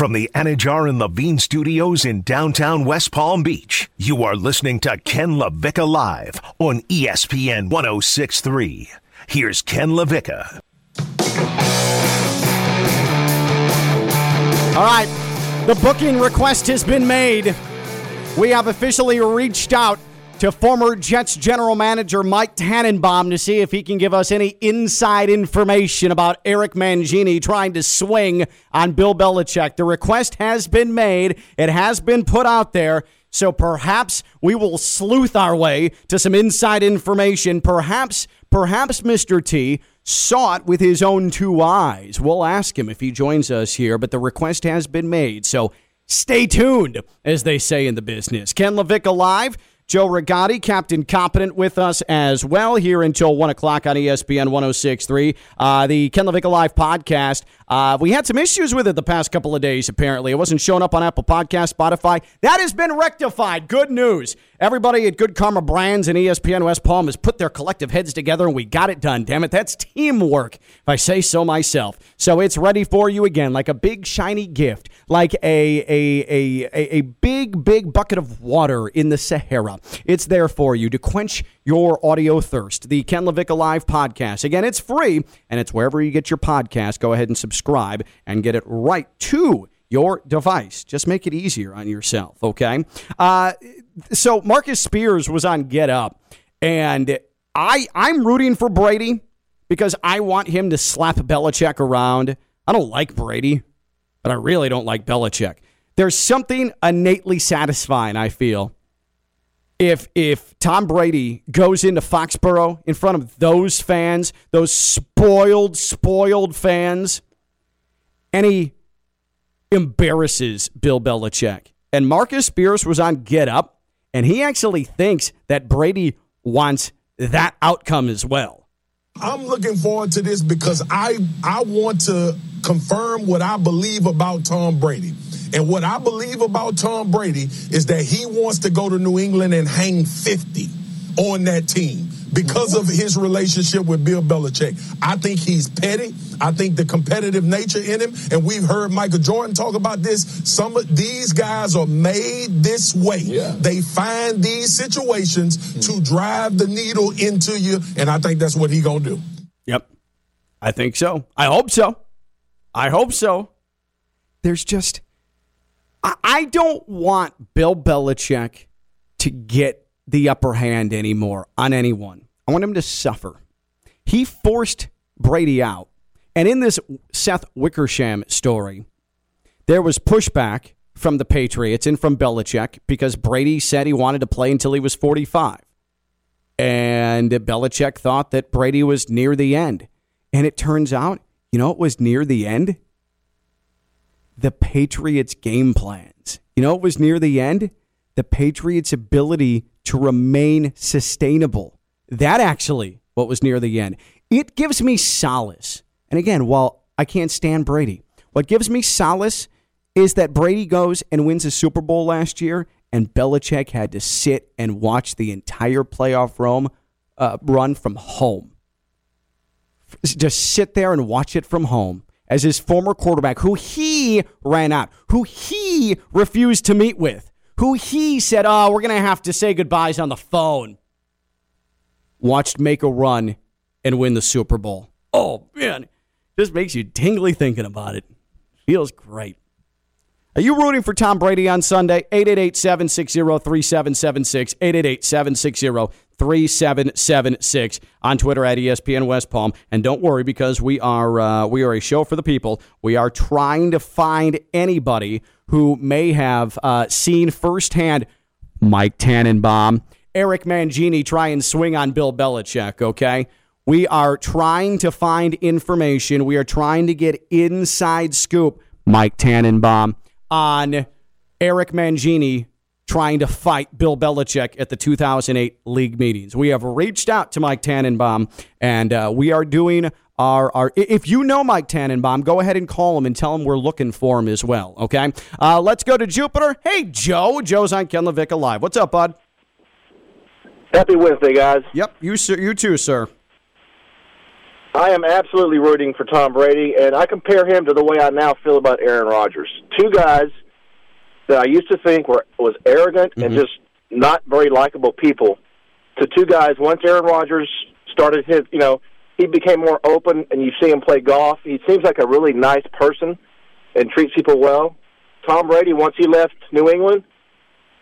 From the Anajar and Levine Studios in downtown West Palm Beach, you are listening to Ken LaVicka Live on ESPN 1063. Here's Ken LaVicka. All right, the booking request has been made. We have officially reached out to former Jets general manager Mike Tannenbaum to see if he can give us any inside information about Eric Mangini trying to swing on Bill Belichick. The request has been made, it has been put out there. So perhaps we will sleuth our way to some inside information. Perhaps, perhaps Mr. T saw it with his own two eyes. We'll ask him if he joins us here, but the request has been made. So stay tuned, as they say in the business. Ken LaVicka Live. Joe Rigotti, Captain Competent, with us as well here until 1 o'clock on ESPN 1063. Uh, the Ken LaVicka Live podcast. Uh, we had some issues with it the past couple of days, apparently. It wasn't showing up on Apple Podcast, Spotify. That has been rectified. Good news. Everybody at Good Karma Brands and ESPN West Palm has put their collective heads together and we got it done. Damn it, that's teamwork, if I say so myself. So it's ready for you again, like a big shiny gift, like a a a a, big big bucket of water in the Sahara. It's there for you to quench your audio thirst. The Ken LaVicka Live podcast. Again, it's free and it's wherever you get your podcast. Go ahead and subscribe and get it right to your device. Just make it easier on yourself, okay? Uh, so Marcus Spears was on Get Up, and I I'm rooting for Brady because I want him to slap Belichick around. I don't like Brady, but I really don't like Belichick. There's something innately satisfying, I feel, if if Tom Brady goes into Foxborough in front of those fans, those spoiled, spoiled fans, and he embarrasses Bill Belichick. And Marcus Spears was on Get Up, and he actually thinks that Brady wants that outcome as well. I'm looking forward to this because I I want to confirm what I believe about Tom Brady. And what I believe about Tom Brady is that he wants to go to New England and hang 50 on that team because of his relationship with Bill Belichick. I think he's petty. I think the competitive nature in him, and we've heard Michael Jordan talk about this. Some of these guys are made this way. Yeah. They find these situations mm-hmm. to drive the needle into you, and I think that's what he gonna do. Yep, I think so. I hope so. I hope so. There's just, I don't want Bill Belichick to get the upper hand anymore on anyone. I want him to suffer. He forced Brady out. And in this Seth Wickersham story, there was pushback from the Patriots and from Belichick because Brady said he wanted to play until he was 45. And Belichick thought that Brady was near the end. And it turns out, you know, it was near the end? The Patriots' game plans. You know, it was near the end? The Patriots' ability to remain sustainable. That actually what was near the end. It gives me solace. And again, while I can't stand Brady, what gives me solace is that Brady goes and wins a Super Bowl last year, and Belichick had to sit and watch the entire playoff Rome, uh, run from home. Just sit there and watch it from home as his former quarterback, who he ran out, who he refused to meet with, who he said, oh, we're going to have to say goodbyes on the phone, watched make a run and win the Super Bowl. Oh, man. Just makes you tingly thinking about it. Feels great. Are you rooting for Tom Brady on Sunday? 888 760 3776. 888 760 3776 on Twitter at ESPN West Palm. And don't worry because we are uh, we are a show for the people. We are trying to find anybody who may have uh, seen firsthand Mike Tannenbaum, Eric Mangini try and swing on Bill Belichick, okay? We are trying to find information. We are trying to get inside scoop, Mike Tannenbaum, on Eric Mangini trying to fight Bill Belichick at the 2008 league meetings. We have reached out to Mike Tannenbaum, and uh, we are doing our, are if you know Mike Tannenbaum, go ahead and call him and tell him we're looking for him as well. Okay, uh, let's go to Jupiter. Hey, Joe. Joe's on Ken LaVicka Live. What's up, bud? Happy Wednesday, guys. Yep, you sir, you too, sir. I am absolutely rooting for Tom Brady, and I compare him to the way I now feel about Aaron Rodgers. Two guys that I used to think were was arrogant mm-hmm. and just not very likable people, to two guys. Once Aaron Rodgers started his, you know, he became more open, and you see him play golf. He seems like a really nice person and treats people well. Tom Brady, once he left New England,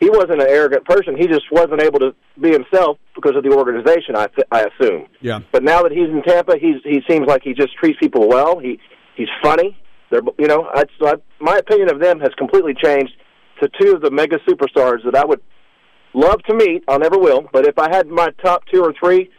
he wasn't an arrogant person. He just wasn't able to be himself because of the organization. I th- I assume. Yeah. But now that he's in Tampa, he's he seems like he just treats people well. He he's funny. They're you know I, I, my opinion of them has completely changed to two of the mega superstars that I would love to meet. I never will. But if I had my top two or three,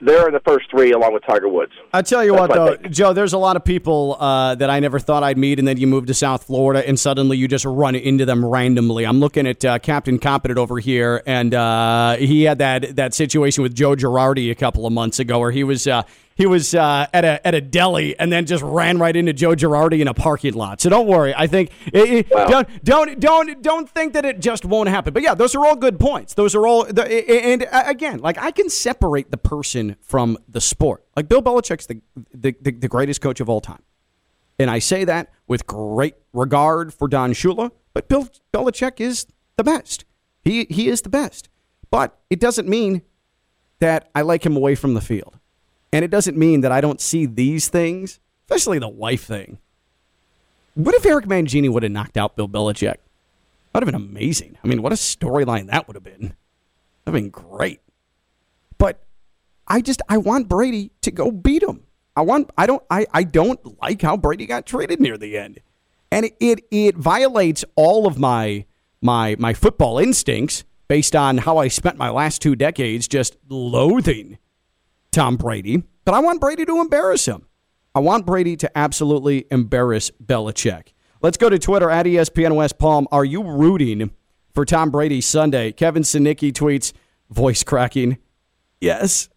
they're in the first three along with Tiger Woods. I tell you That's what, though, Joe, there's a lot of people uh, that I never thought I'd meet, and then you move to South Florida, and suddenly you just run into them randomly. I'm looking at uh, Captain Competent over here, and uh, he had that that situation with Joe Girardi a couple of months ago, where he was uh, he was uh, at a at a deli and then just ran right into Joe Girardi in a parking lot. So don't worry. I think it, wow. don't don't don't don't think that it just won't happen. But yeah, those are all good points. Those are all and uh, again, like I can separate the person from the sport. Like Bill Belichick's the the, the, the greatest coach of all time, and I say that with great regard for Don Shula. But Bill Belichick is the best. He he is the best. But it doesn't mean that I like him away from the field. And it doesn't mean that I don't see these things, especially the wife thing. What if Eric Mangini would have knocked out Bill Belichick? That would have been amazing. I mean, what a storyline that would have been. That would have been great. But I just I want Brady to go beat him. I want I don't I, I don't like how Brady got traded near the end. And it, it it violates all of my my my football instincts based on how I spent my last two decades just loathing Tom Brady, but I want Brady to embarrass him. I want Brady to absolutely embarrass Belichick. Let's go to Twitter at ESPN West Palm. Are you rooting for Tom Brady Sunday? Kevin Sinicki tweets, voice cracking. Yes.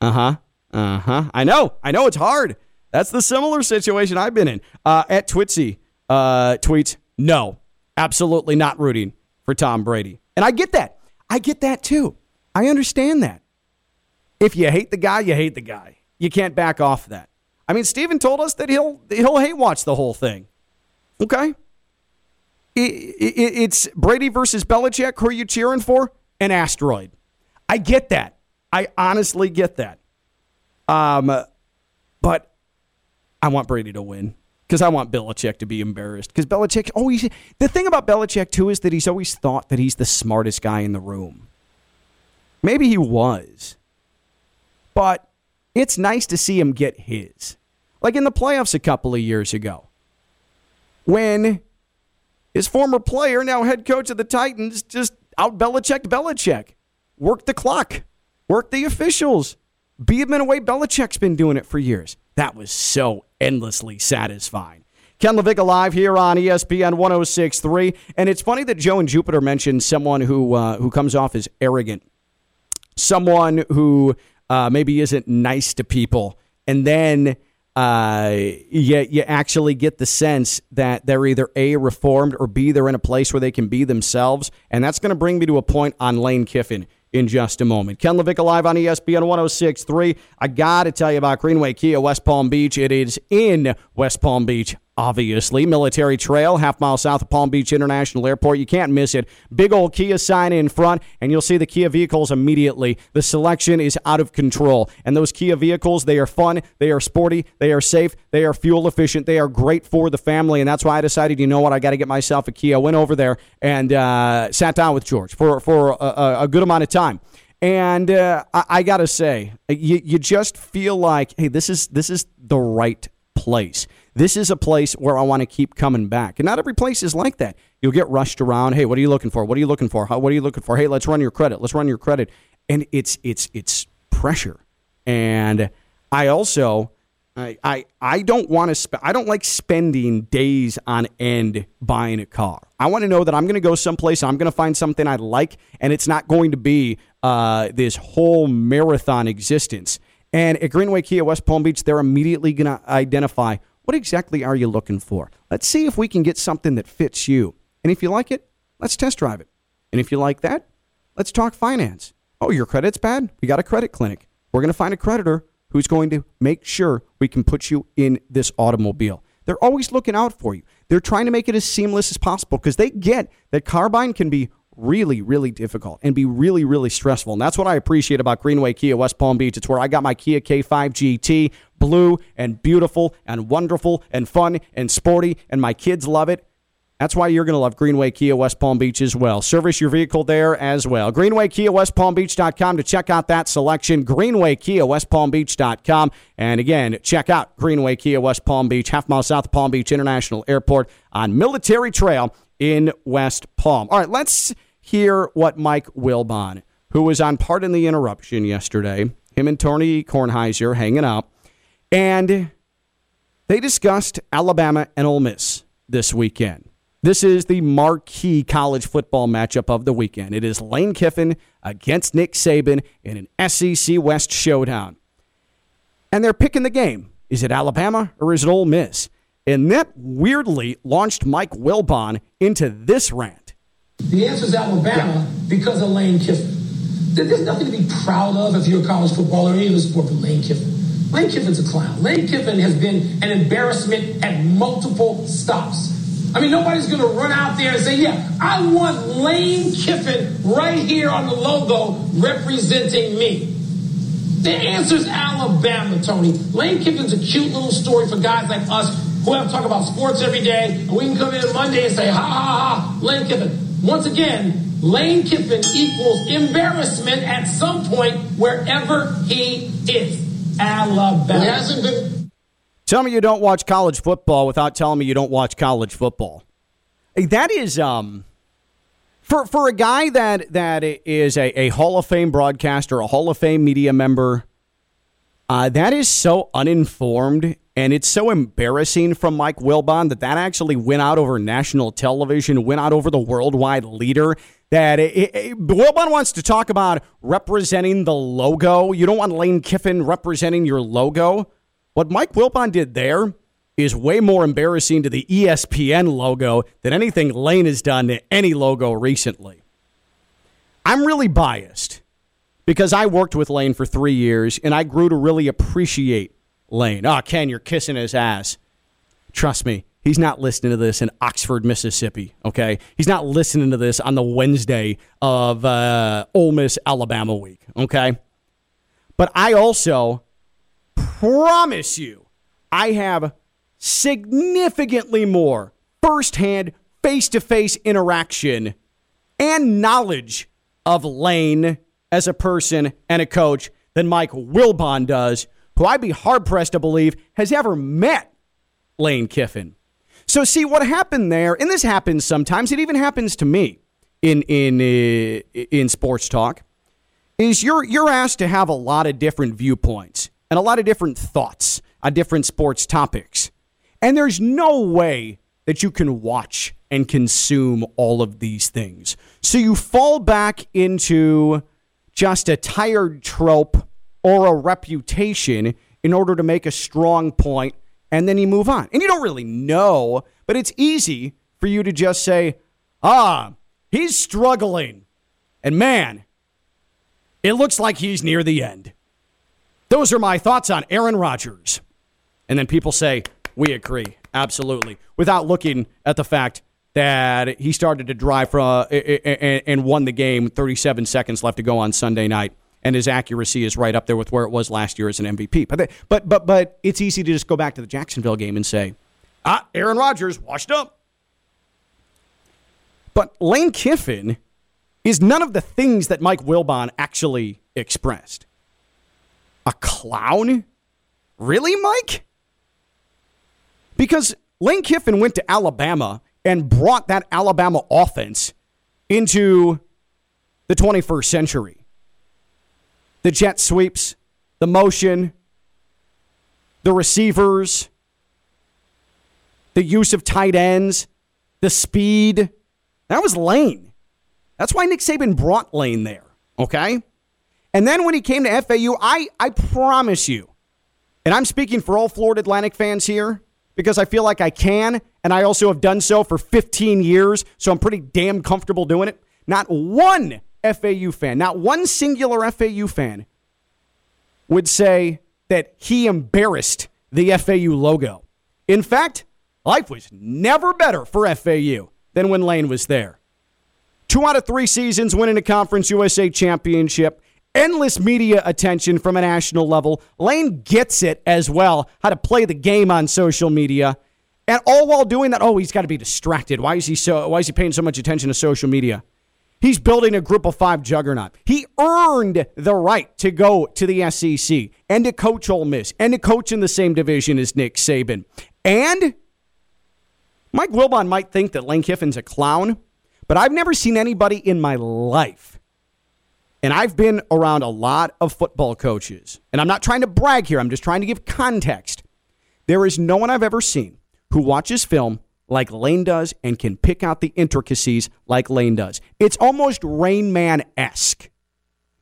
Uh huh. Uh huh. I know. I know it's hard. That's the similar situation I've been in. Uh, at Twitsy uh, tweets, no, absolutely not rooting for Tom Brady. And I get that. I get that too. I understand that. If you hate the guy, you hate the guy. You can't back off that. I mean, Steven told us that he'll he'll hate watch the whole thing. Okay. It, it, it's Brady versus Belichick. Who are you cheering for? An asteroid. I get that. I honestly get that. Um, but I want Brady to win because I want Belichick to be embarrassed. Because Belichick always the thing about Belichick too is that he's always thought that he's the smartest guy in the room. Maybe he was, but it's nice to see him get his. Like in the playoffs a couple of years ago, when his former player, now head coach of the Titans, just out Belichick Belichick, worked the clock, worked the officials, beat him in a way Belichick's been doing it for years. That was so endlessly satisfying. Ken LaVicka live here on ESPN 106.3. And it's funny that Joe and Jupiter mentioned someone who uh, who comes off as arrogant, someone who uh, maybe isn't nice to people, and then uh, you, you actually get the sense that they're either A, reformed, or B, they're in a place where they can be themselves. And that's going to bring me to a point on Lane Kiffin in just a moment. Ken LaVicka live on ESPN 106.3. I got to tell you about Greenway Kia West Palm Beach. It is in West Palm Beach obviously. Military Trail, half mile south of Palm Beach International Airport. You can't miss it. Big old Kia sign in front, and you'll see the Kia vehicles immediately. The selection is out of control. And those Kia vehicles, they are fun, they are sporty, they are safe, they are fuel efficient, they are great for the family. And that's why I decided, you know what, I got to get myself a Kia. Went over there and uh, sat down with George for, for a, a good amount of time. And uh, I, I got to say, you, you just feel like, hey, this is this is the right place. This is a place where I want to keep coming back. And not every place is like that. You'll get rushed around. Hey, what are you looking for? What are you looking for? How, what are you looking for? Hey, let's run your credit. Let's run your credit. And it's it's it's pressure. And I also I I, I don't want to spend I don't like spending days on end buying a car. I want to know that I'm going to go someplace, I'm going to find something I like, and it's not going to be uh, this whole marathon existence. And at Greenway Kia West Palm Beach, they're immediately going to identify what exactly are you looking for? Let's see if we can get something that fits you. And if you like it, let's test drive it. And if you like that, let's talk finance. Oh, your credit's bad? We got a credit clinic. We're going to find a creditor who's going to make sure we can put you in this automobile. They're always looking out for you. They're trying to make it as seamless as possible because they get that Carbine can be really, really difficult and be really, really stressful. And that's what I appreciate about Greenway Kia West Palm Beach. It's where I got my Kia K5 GT, blue and beautiful and wonderful and fun and sporty, and my kids love it. That's why you're going to love Greenway Kia West Palm Beach as well. Service your vehicle there as well. Greenway Kia West Palm Beach.com to check out that selection. Greenway Kia West Palm Beach.com. And again, check out Greenway Kia West Palm Beach, half mile south of Palm Beach International Airport on Military Trail in West Palm. All right, let's hear what Mike Wilbon, who was on Pardon the Interruption yesterday, him and Tony Kornheiser hanging out, and they discussed Alabama and Ole Miss this weekend. This is the marquee college football matchup of the weekend. It is Lane Kiffin against Nick Saban in an SEC West showdown. And they're picking the game. Is it Alabama or is it Ole Miss? And that weirdly launched Mike Wilbon into this rant. The answer is Alabama because of Lane Kiffin. There's nothing to be proud of if you're a college footballer or any other sport but Lane Kiffin. Lane Kiffin's a clown. Lane Kiffin has been an embarrassment at multiple stops. I mean, nobody's going to run out there and say, yeah, I want Lane Kiffin right here on the logo representing me. The answer is Alabama, Tony. Lane Kiffin's a cute little story for guys like us who have to talk about sports every day, and we can come in Monday and say, ha, ha, ha, Lane Kiffin. Once again, Lane Kiffin equals embarrassment at some point wherever he is. Alabama. He hasn't been Tell me you don't watch college football without telling me you don't watch college football. That is um for for a guy that that is a, a Hall of Fame broadcaster, a Hall of Fame media member. Uh, that is so uninformed and it's so embarrassing from Mike Wilbon that that actually went out over national television, went out over the worldwide leader. That it, it, Wilbon wants to talk about representing the logo. You don't want Lane Kiffin representing your logo. What Mike Wilbon did there is way more embarrassing to the ESPN logo than anything Lane has done to any logo recently. I'm really biased because I worked with Lane for three years and I grew to really appreciate Lane. Oh, Ken, you're kissing his ass. Trust me, he's not listening to this in Oxford, Mississippi. Okay, he's not listening to this on the Wednesday of uh, Ole Miss Alabama week. Okay, but I also promise you, I have significantly more firsthand, face to face interaction and knowledge of Lane as a person and a coach than Mike Wilbon does, who I'd be hard pressed to believe has ever met Lane Kiffin. So, see what happened there, and this happens sometimes. It even happens to me in in uh, in sports talk. Is you're you're asked to have a lot of different viewpoints and a lot of different thoughts on different sports topics. And there's no way that you can watch and consume all of these things. So you fall back into just a tired trope or a reputation in order to make a strong point, and then you move on. And you don't really know, but it's easy for you to just say, ah, he's struggling. And man, it looks like he's near the end. Those are my thoughts on Aaron Rodgers. And then people say, we agree. Absolutely. Without looking at the fact that he started to drive for, uh, and won the game 37 seconds left to go on Sunday night. And his accuracy is right up there with where it was last year as an MVP. But, but, but, but it's easy to just go back to the Jacksonville game and say, ah, Aaron Rodgers washed up. But Lane Kiffin is none of the things that Mike Wilbon actually expressed. A clown? Really, Mike? Because Lane Kiffin went to Alabama and brought that Alabama offense into the 21st century. The jet sweeps, the motion, the receivers, the use of tight ends, the speed. That was Lane. That's why Nick Saban brought Lane there, okay? And then when he came to FAU, I, I promise you, and I'm speaking for all Florida Atlantic fans here because I feel like I can, and I also have done so for 15 years, so I'm pretty damn comfortable doing it. Not one FAU fan, not one singular FAU fan would say that he embarrassed the FAU logo. In fact, life was never better for FAU than when Lane was there. Two out of three seasons winning a Conference USA championship, endless media attention from a national level. Lane gets it as well, how to play the game on social media. And all while doing that, oh, he's got to be distracted. Why is he so why is he paying so much attention to social media? He's building a group of five juggernaut. He earned the right to go to the SEC and to coach Ole Miss and to coach in the same division as Nick Saban. And Mike Wilbon might think that Lane Kiffin's a clown, but I've never seen anybody in my life. And I've been around a lot of football coaches. And I'm not trying to brag here, I'm just trying to give context. There is no one I've ever seen who watches film like Lane does and can pick out the intricacies like Lane does. It's almost Rain Man esque.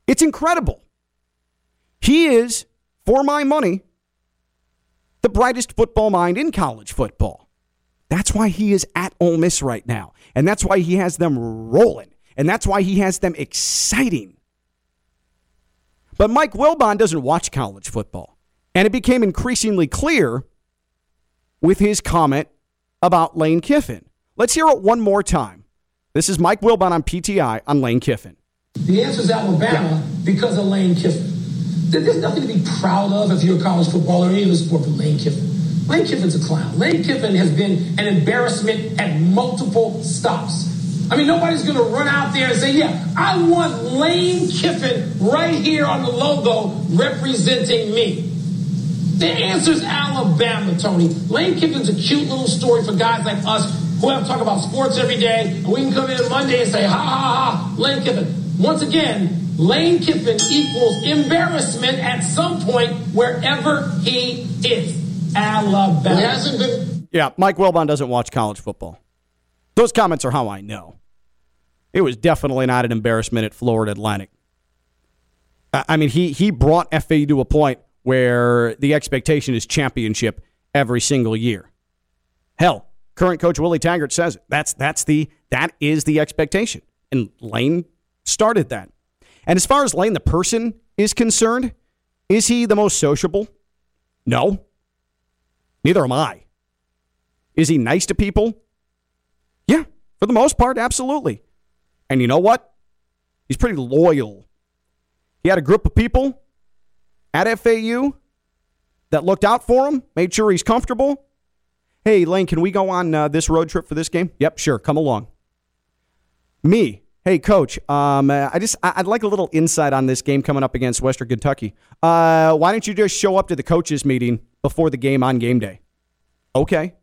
It's incredible. He is, for my money, the brightest football mind in college football. That's why he is at Ole Miss right now. And that's why he has them rolling. And that's why he has them exciting. But Mike Wilbon doesn't watch college football. And it became increasingly clear with his comment about Lane Kiffin. Let's hear it one more time. This is Mike Wilbon on PTI on Lane Kiffin. The answer is Alabama because of Lane Kiffin. There's nothing to be proud of if you're a college footballer or any other sport but Lane Kiffin. Lane Kiffin's a clown. Lane Kiffin has been an embarrassment at multiple stops. I mean, nobody's going to run out there and say, yeah, I want Lane Kiffin right here on the logo representing me. The answer is Alabama, Tony. Lane Kiffin's a cute little story for guys like us who have to talk about sports every day. And we can come in Monday and say, ha ha ha, Lane Kiffin. Once again, Lane Kiffin equals embarrassment at some point wherever he is. Alabama. He hasn't been. Yeah, Mike Wilbon doesn't watch college football. Those comments are how I know. It was definitely not an embarrassment at Florida Atlantic. I mean, he he brought FAU to a point where the expectation is championship every single year. Hell, current coach Willie Taggart says it. that's that's the that is the expectation. And Lane started that. And as far as Lane the person is concerned, is he the most sociable? No. Neither am I. Is he nice to people? Yeah, for the most part, absolutely. And you know what? He's pretty loyal. He had a group of people at FAU that looked out for him, made sure he's comfortable. Hey, Lane, can we go on uh, this road trip for this game? Yep, sure. Come along. Me, hey, coach, um, I just I'd like a little insight on this game coming up against Western Kentucky. Uh, why don't you just show up to the coaches meeting before the game on game day? Okay.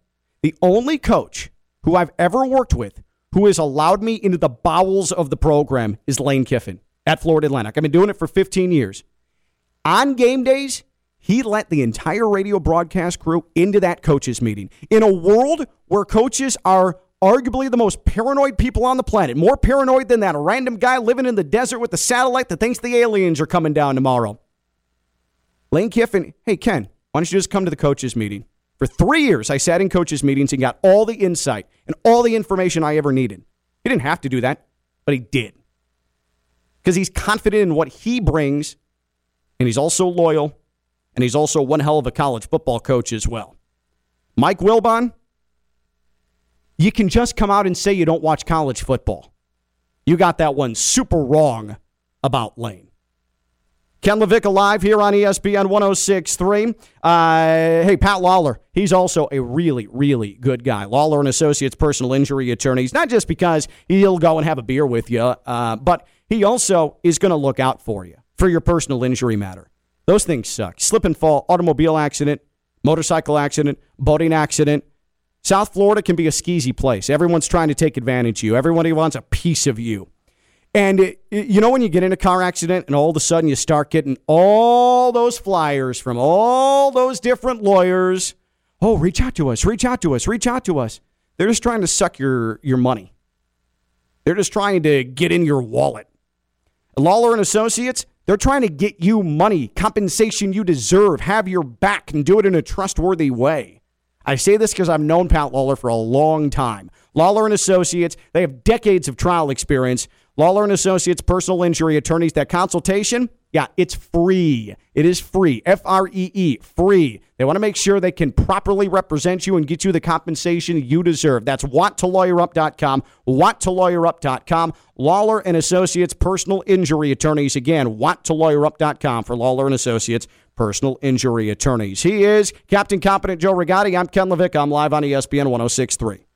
The only coach who I've ever worked with who has allowed me into the bowels of the program is Lane Kiffin at Florida Atlantic. I've been doing it for 15 years. On game days, he let the entire radio broadcast crew into that coaches meeting. In a world where coaches are arguably the most paranoid people on the planet, more paranoid than that random guy living in the desert with a satellite that thinks the aliens are coming down tomorrow. Lane Kiffin, hey, Ken, why don't you just come to the coaches meeting? For three years, I sat in coaches meetings and got all the insight and all the information I ever needed. He didn't have to do that, but he did. Because he's confident in what he brings and he's also loyal, and he's also one hell of a college football coach as well. Mike Wilbon, you can just come out and say you don't watch college football. You got that one super wrong about Lane. Ken LaVicka live here on ESPN 1063. Uh, hey, Pat Lawler, he's also a really, really good guy. Lawler and Associates personal injury attorneys, not just because he'll go and have a beer with you, uh, but he also is going to look out for you for your personal injury matter. Those things suck. Slip and fall, automobile accident, motorcycle accident, boating accident. South Florida can be a skeezy place. Everyone's trying to take advantage of you. Everybody wants a piece of you. And it, you know when you get in a car accident and all of a sudden you start getting all those flyers from all those different lawyers. Oh, reach out to us, reach out to us, reach out to us. They're just trying to suck your, your money. They're just trying to get in your wallet. Lawler and Associates, they're trying to get you money, compensation you deserve, have your back, and do it in a trustworthy way. I say this because I've known Pat Lawler for a long time. Lawler and Associates, they have decades of trial experience. Lawler and Associates personal injury attorneys, that consultation, Yeah, it's free. It is free. F R E E, free. They want to make sure they can properly represent you and get you the compensation you deserve. That's wanttolawyerup.com, wanttolawyerup.com. Lawler and Associates personal injury attorneys. Again, wanttolawyerup.com for Lawler and Associates personal injury attorneys. He is Captain Competent Joe Rigotti. I'm Ken Levick. I'm live on ESPN 1063.